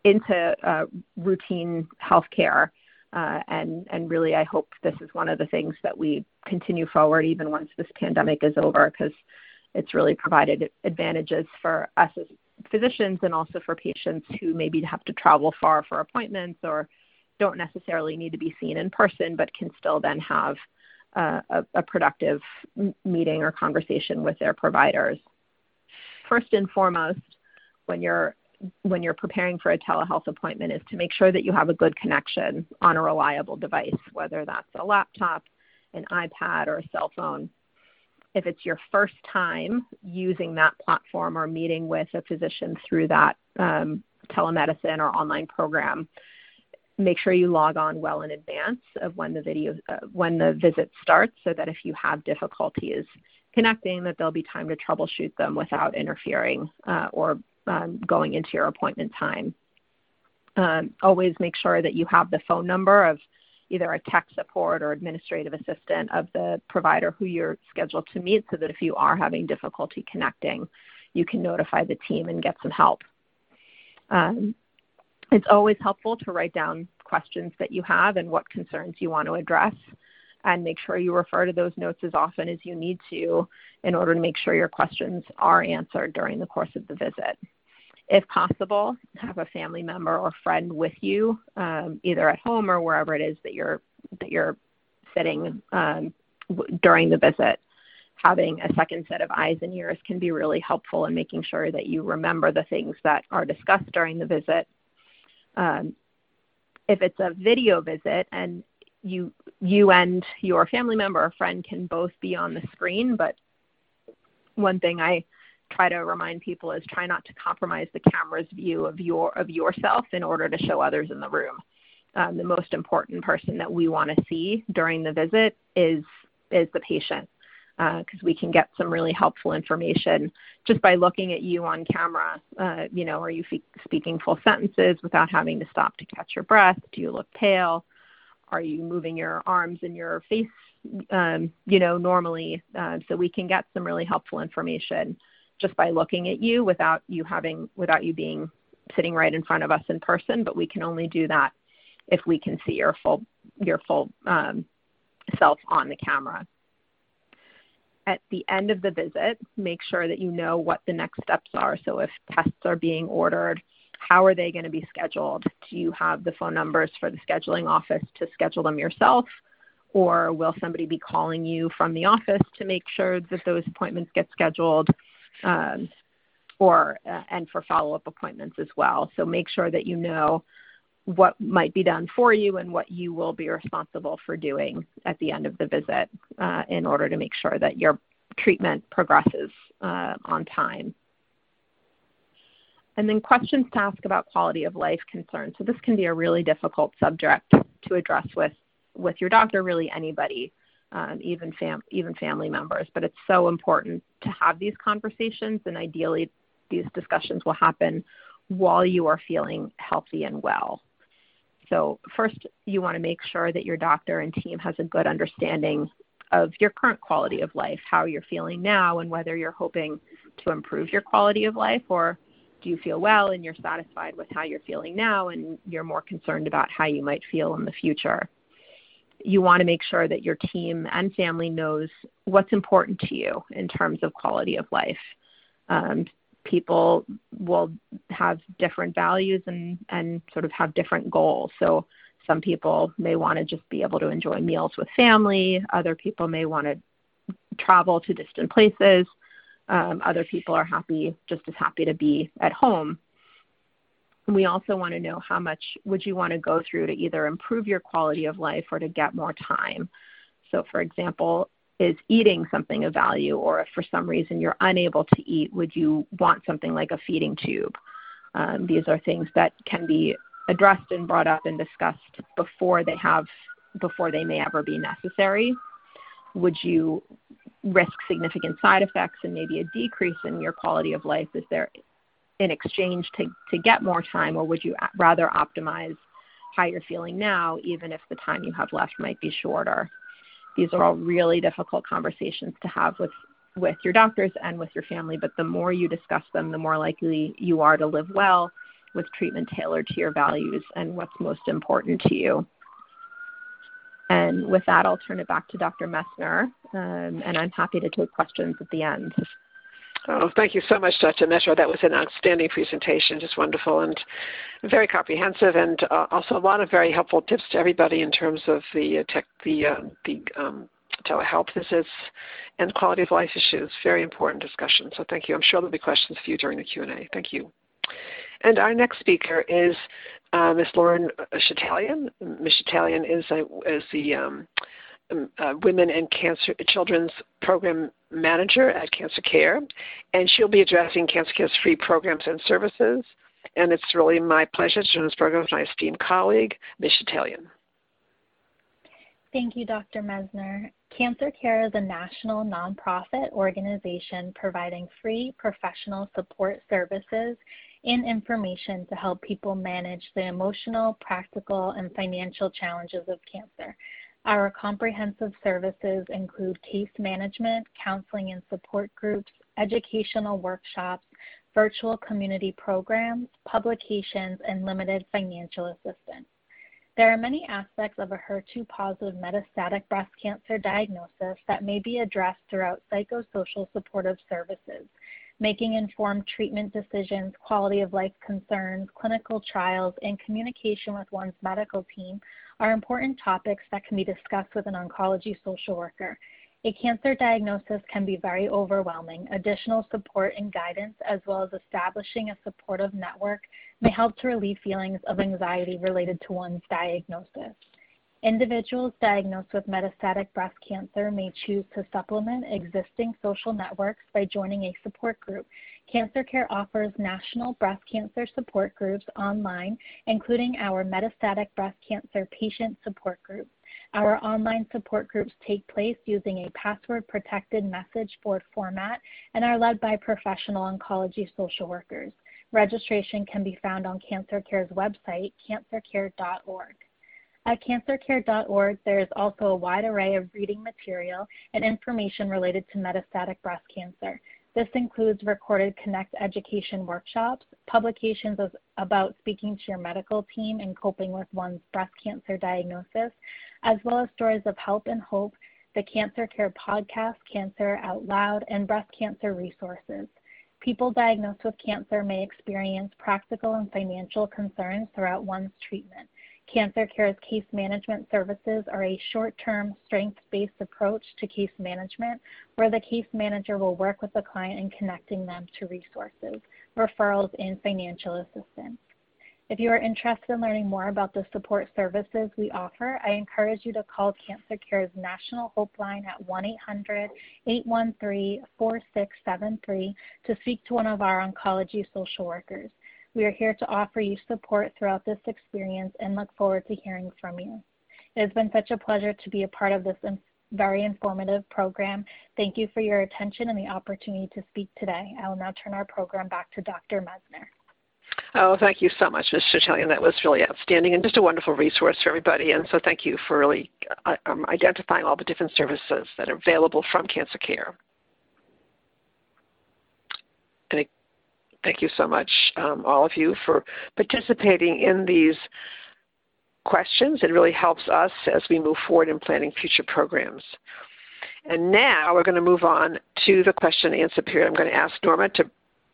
into routine healthcare. Uh, and really, I hope this is one of the things that we continue forward even once this pandemic is over, because it's really provided advantages for us as physicians and also for patients who maybe have to travel far for appointments or don't necessarily need to be seen in person, but can still then have uh, a, productive meeting or conversation with their providers. First and foremost, when you're when you're preparing for a telehealth appointment is to make sure that you have a good connection on a reliable device, whether that's a laptop, an iPad, or a cell phone. If it's your first time using that platform or meeting with a physician through that um, telemedicine or online program, make sure you log on well in advance of when the video uh, when the visit starts, so that if you have difficulties connecting, that there'll be time to troubleshoot them without interfering uh, or um, going into your appointment time. Um, always make sure that you have the phone number of either a tech support or administrative assistant of the provider who you're scheduled to meet so that if you are having difficulty connecting, you can notify the team and get some help. Um, it's always helpful to write down questions that you have and what concerns you want to address and make sure you refer to those notes as often as you need to in order to make sure your questions are answered during the course of the visit if possible, have a family member or friend with you, um, either at home or wherever it is that you're that you're sitting um, w- during the visit. Having a second set of eyes and ears can be really helpful in making sure that you remember the things that are discussed during the visit. Um, if it's a video visit and you you and your family member or friend can both be on the screen, but one thing I try to remind people is try not to compromise the camera's view of your of yourself in order to show others in the room. Um, the most important person that we want to see during the visit is is the patient because uh, we can get some really helpful information just by looking at you on camera. Uh, you know, are you speaking full sentences without having to stop to catch your breath? Do you look pale? Are you moving your arms and your face, um, you know, normally? Uh, so we can get some really helpful information just by looking at you without you having without you being sitting right in front of us in person but we can only do that if we can see your full your full um, self on the camera at the end of the visit, make sure that you know what the next steps are. So if tests are being ordered, how are they going to be scheduled? Do you have the phone numbers for the scheduling office to schedule them yourself? Or will somebody be calling you from the office to make sure that those appointments get scheduled? Um, or uh, and for follow-up appointments as well. So make sure that you know what might be done for you and what you will be responsible for doing at the end of the visit uh, in order to make sure that your treatment progresses uh, on time. And then questions to ask about quality of life concerns. So this can be a really difficult subject to address with, with your doctor, really anybody, um, even, fam- even family members. But it's so important to have these conversations, and ideally these discussions will happen while you are feeling healthy and well. So, first, you want to make sure that your doctor and team has a good understanding of your current quality of life, how you're feeling now, and whether you're hoping to improve your quality of life or do you feel well and you're satisfied with how you're feeling now and you're more concerned about how you might feel in the future. You want to make sure that your team and family knows what's important to you in terms of quality of life. Um, people will have different values and, and sort of have different goals. So some people may want to just be able to enjoy meals with family. Other people may want to travel to distant places. Um, other people are happy, just as happy to be at home. We also want to know how much would you want to go through to either improve your quality of life or to get more time. So, for example, is eating something of value, or if for some reason you're unable to eat, would you want something like a feeding tube? Um, these are things that can be addressed and brought up and discussed before they have before they may ever be necessary. Would you risk significant side effects and maybe a decrease in your quality of life? Is there in exchange to, to get more time, or would you rather optimize how you're feeling now, even if the time you have left might be shorter? these are all really difficult conversations to have with with your doctors and with your family but the more you discuss them the more likely you are to live well with treatment tailored to your values and what's most important to you and with that i'll turn it back to dr messner um, and i'm happy to take questions at the end Oh, thank you so much, Dr. Messner. That was an outstanding presentation, just wonderful and very comprehensive, and uh, also a lot of very helpful tips to everybody in terms of the uh, tech, the uh, the um, telehealth visits and quality of life issues. Very important discussion. So thank you. I'm sure there'll be questions for you during the Q&A. Thank you. And our next speaker is uh, Ms. Lauren Chatalian. Ms. Chatalian is, a, is the um, uh, Women and Cancer Children's Program Manager at Cancer Care, and she'll be addressing Cancer Care's free programs and services. And it's really my pleasure to join this program with my esteemed colleague, Ms. Chatalian. Thank you, Dr. Messner. Cancer Care is a national nonprofit organization providing free professional support services and information to help people manage the emotional, practical, and financial challenges of cancer. Our comprehensive services include case management, counseling and support groups, educational workshops, virtual community programs, publications, and limited financial assistance. There are many aspects of a HER2 positive metastatic breast cancer diagnosis that may be addressed throughout psychosocial supportive services, making informed treatment decisions, quality of life concerns, clinical trials, and communication with one's medical team are important topics that can be discussed with an oncology social worker. A cancer diagnosis can be very overwhelming. Additional support and guidance, as well as establishing a supportive network, may help to relieve feelings of anxiety related to one's diagnosis. Individuals diagnosed with metastatic breast cancer may choose to supplement existing social networks by joining a support group. Cancer Care offers national breast cancer support groups online, including our metastatic breast cancer patient support group. Our online support groups take place using a password protected message board format and are led by professional oncology social workers. Registration can be found on Cancer Care's website, cancercare.org. At cancercare.org, there is also a wide array of reading material and information related to metastatic breast cancer. This includes recorded Connect education workshops, publications about speaking to your medical team and coping with one's breast cancer diagnosis, as well as stories of help and hope the Cancer Care podcast, Cancer Out Loud, and breast cancer resources. People diagnosed with cancer may experience practical and financial concerns throughout one's treatment. Cancer Care's case management services are a short term, strength based approach to case management where the case manager will work with the client in connecting them to resources, referrals, and financial assistance. If you are interested in learning more about the support services we offer, I encourage you to call Cancer Care's National Hope Line at 1 800 813 4673 to speak to one of our oncology social workers. We are here to offer you support throughout this experience and look forward to hearing from you. It has been such a pleasure to be a part of this very informative program. Thank you for your attention and the opportunity to speak today. I will now turn our program back to Dr. Messner. Oh, thank you so much, Ms. Chatelian. That was really outstanding and just a wonderful resource for everybody. And so thank you for really uh, um, identifying all the different services that are available from Cancer Care. Thank you so much, um, all of you, for participating in these questions. It really helps us as we move forward in planning future programs. And now we're going to move on to the question and answer period. I'm going to ask Norma to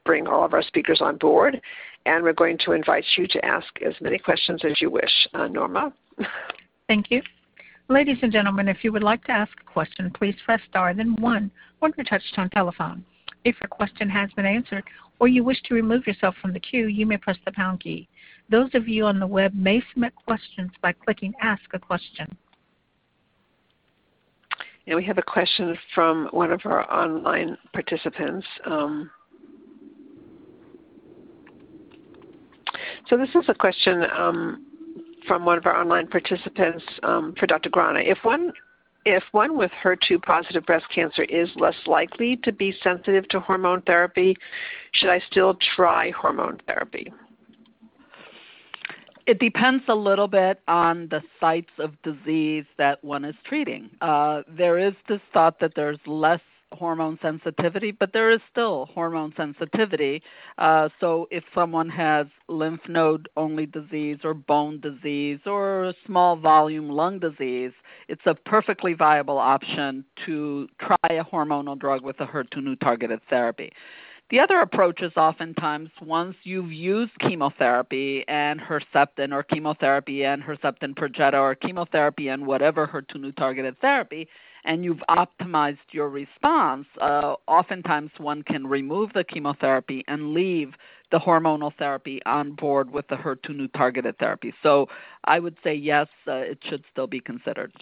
bring all of our speakers on board and we're going to invite you to ask as many questions as you wish. Uh, Norma? Thank you. Ladies and gentlemen, if you would like to ask a question, please press star then one on your touch-tone telephone. If your question has been answered or you wish to remove yourself from the queue, you may press the pound key. Those of you on the web may submit questions by clicking Ask a Question. And we have a question from one of our online participants. Um, So this is a question um, from one of our online participants um, for Dr. Grana. If one if one with HER2 positive breast cancer is less likely to be sensitive to hormone therapy, should I still try hormone therapy? It depends a little bit on the sites of disease that one is treating. Uh, there is this thought that there's less hormone sensitivity, but there is still hormone sensitivity. Uh, so if someone has lymph node only disease or bone disease or small volume lung disease, it's a perfectly viable option to try a hormonal drug with a HER2/neu targeted therapy. The other approach is oftentimes once you've used chemotherapy and Herceptin or chemotherapy and Herceptin Perjeta or chemotherapy and whatever HER2/neu targeted therapy, and you've optimized your response, uh, oftentimes one can remove the chemotherapy and leave the hormonal therapy on board with the HER2/neu targeted therapy. So I would say yes, uh, it should still be considered.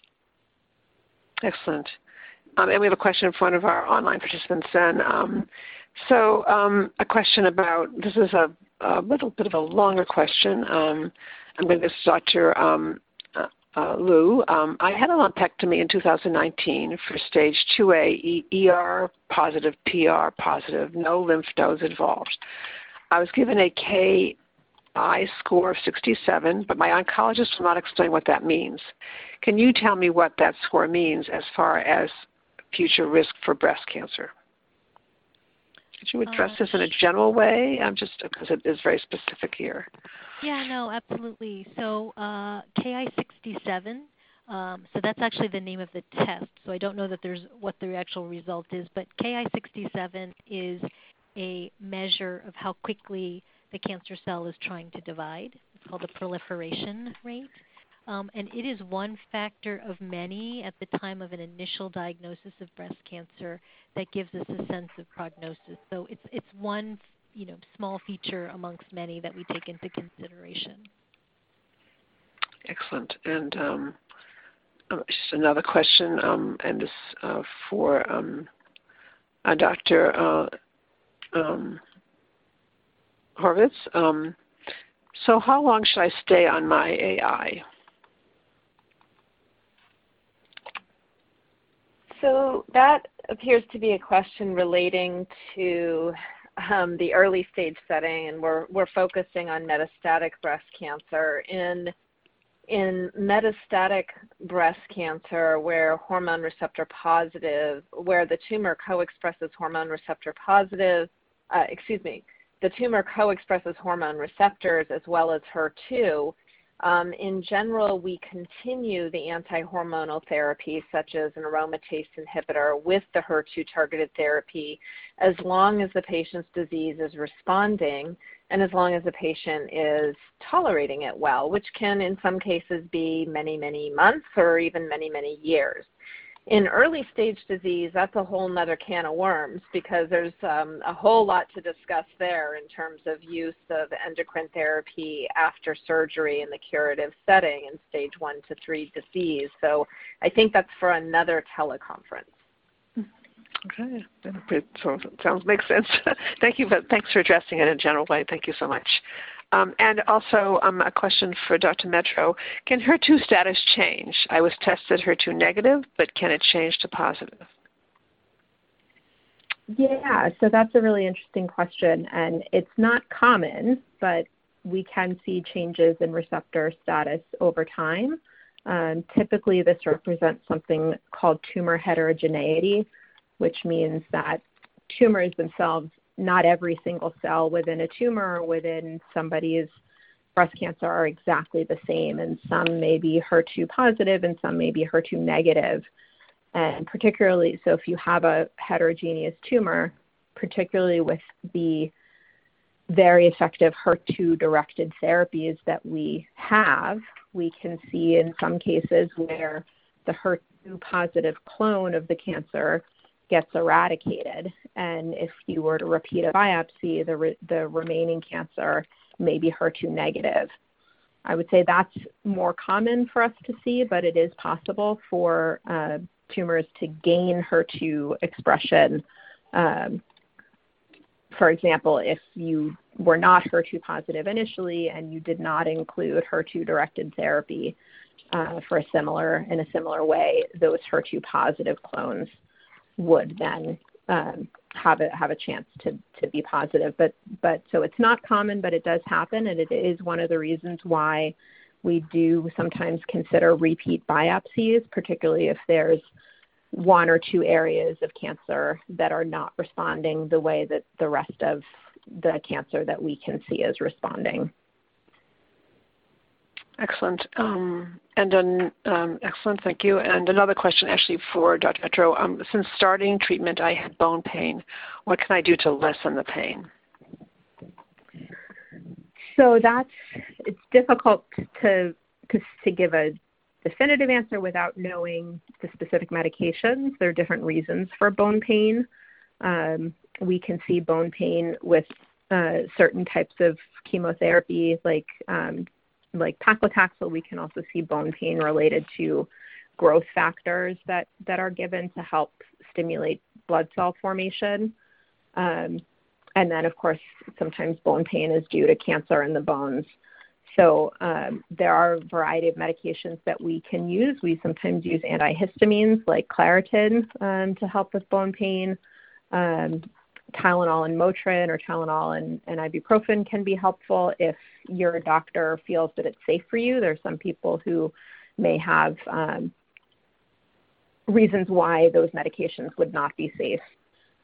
Excellent. Um, and we have a question from one of our online participants. And um, so um, a question about this is a, a, little bit of a longer question. Um, I'm going to start Dr. Um, uh, Lou, um, I had a lumpectomy in 2019 for stage 2A ER positive, PR positive, no lymph nodes involved. I was given a KI score of 67, but my oncologist will not explain what that means. Can you tell me what that score means as far as future risk for breast cancer? Could you address uh, this in a general way? I'm just because it is very specific here. Yeah, no, absolutely. So uh, Ki67. Um, so that's actually the name of the test. So I don't know that there's what the actual result is, but Ki67 is a measure of how quickly the cancer cell is trying to divide. It's called the proliferation rate. Um, and it is one factor of many at the time of an initial diagnosis of breast cancer that gives us a sense of prognosis. So it's it's one you know small feature amongst many that we take into consideration. Excellent. And um, um just another question, um, and this uh, for um, uh, Dr. Uh, um, Hurvitz. Um, so, how long should I stay on my AI? So that appears to be a question relating to um, the early stage setting, and we're we're focusing on metastatic breast cancer. In in metastatic breast cancer, where hormone receptor positive, where the tumor co-expresses hormone receptor positive, uh, excuse me, the tumor co-expresses hormone receptors as well as HER2. Um, in general, we continue the anti-hormonal therapy such as an aromatase inhibitor with the HER2 targeted therapy as long as the patient's disease is responding and as long as the patient is tolerating it well, which can in some cases be many, many months or even many, many years in early stage disease, that's a whole nother can of worms because there's um, a whole lot to discuss there in terms of use of endocrine therapy after surgery in the curative setting in stage one to three disease. So I think that's for another teleconference. Okay, so it sounds makes sense. *laughs* Thank you, but thanks for addressing it in a general way. Thank you so much. Um, and also um, a question for Dr. Matro. Can HER2 status change? I was tested HER2 negative, but can it change to positive? Yeah, so that's a really interesting question. And it's not common, but we can see changes in receptor status over time. Um, typically, this represents something called tumor heterogeneity, which means that tumors themselves not every single cell within a tumor or within somebody's breast cancer are exactly the same, and some may be HER2 positive and some may be HER2 negative. And particularly, so if you have a heterogeneous tumor, particularly with the very effective HER2 directed therapies that we have, we can see in some cases where the HER2 positive clone of the cancer gets eradicated. And if you were to repeat a biopsy, the, re- the remaining cancer may be HER2 negative. I would say that's more common for us to see, but it is possible for uh, tumors to gain HER2 expression. Um, for example, if you were not HER2 positive initially and you did not include HER2 directed therapy uh, for a similar in a similar way, those HER2 positive clones would then um, have a have a chance to to be positive. But but so it's not common, but it does happen, and it is one of the reasons why we do sometimes consider repeat biopsies, particularly if there's one or two areas of cancer that are not responding the way that the rest of the cancer that we can see is responding. Excellent. Um, and an, um, excellent, thank you. And another question actually for Dr. Petro. Um, since starting treatment, I had bone pain. What can I do to lessen the pain? So that's it's difficult to to, to give a definitive answer without knowing the specific medications. There are different reasons for bone pain. Um, we can see bone pain with uh, certain types of chemotherapy, like um, like paclitaxel, we can also see bone pain related to growth factors that, that are given to help stimulate blood cell formation. Um, and then, of course, sometimes bone pain is due to cancer in the bones. So um, there are a variety of medications that we can use. We sometimes use antihistamines like Claritin um, to help with bone pain. Um, Tylenol and Motrin or Tylenol and, and ibuprofen can be helpful if your doctor feels that it's safe for you. There's some people who may have um, reasons why those medications would not be safe.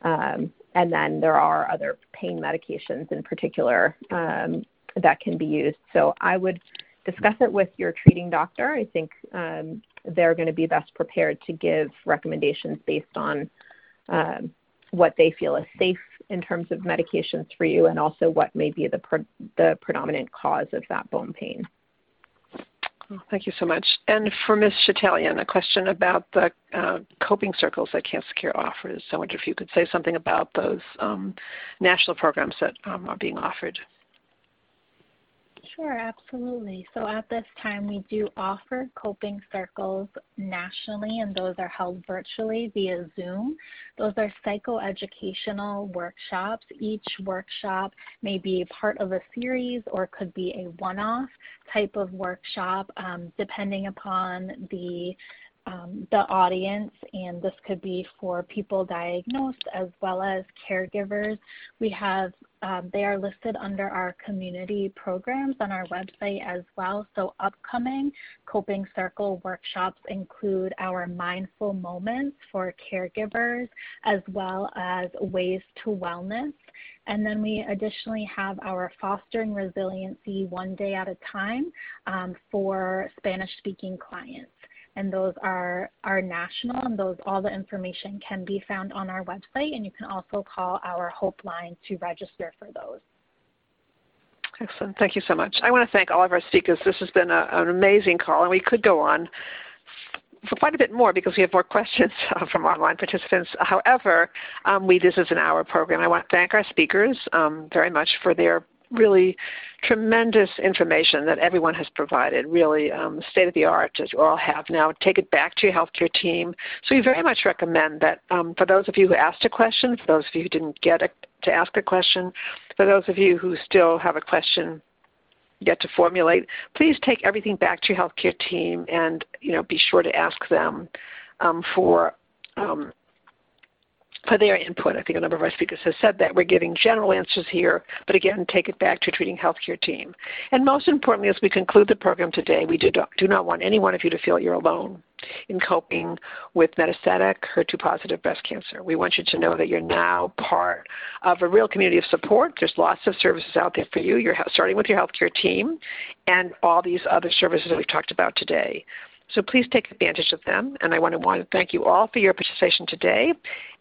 Um, and then there are other pain medications in particular um, that can be used. So I would discuss it with your treating doctor. I think um, they're going to be best prepared to give recommendations based on um, what they feel is safe in terms of medications for you and also what may be the, pre- the predominant cause of that bone pain. Thank you so much. And for Ms. Chatelian, a question about the uh, coping circles that Cancer Care offers. I wonder if you could say something about those um, national programs that um, are being offered. Sure, absolutely. So at this time, we do offer coping circles nationally, and those are held virtually via Zoom. Those are psychoeducational workshops. Each workshop may be part of a series or could be a one off type of workshop, um, depending upon the um, the audience, and this could be for people diagnosed as well as caregivers. We have um, they are listed under our community programs on our website as well. So upcoming coping circle workshops include our mindful moments for caregivers as well as ways to wellness. And then we additionally have our Fostering Resiliency One Day at a Time um, for Spanish speaking clients and those are are national and those all the information can be found on our website and you can also call our hope line to register for those excellent thank you so much i want to thank all of our speakers this has been a, an amazing call and we could go on for quite a bit more because we have more *laughs* questions uh, from online participants. However, um, we this is an hour program. I want to thank our speakers um, very much for their really tremendous information that everyone has provided, really um, state of the art as you all have now. Take it back to your healthcare team. So we very much recommend that um, for those of you who asked a question, for those of you who didn't get a, to ask a question, for those of you who still have a question yet to formulate, please take everything back to your healthcare team and you know be sure to ask them um, for um, for their input. I think a number of our speakers have said that. We're giving general answers here, but again, take it back to a treating healthcare team. And most importantly, as we conclude the program today, we do not, do not want any one of you to feel you're alone in coping with metastatic HER2-positive breast cancer. We want you to know that you're now part of a real community of support. There's lots of services out there for you. You're starting with your healthcare team and all these other services that we've talked about today. So please take advantage of them. And I want to, want to thank you all for your participation today.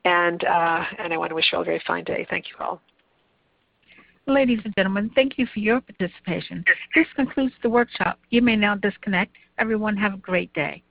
And, uh, and I want to wish you all a very fine day. Thank you all. Ladies and gentlemen, thank you for your participation. This concludes the workshop. You may now disconnect. Everyone have a great day.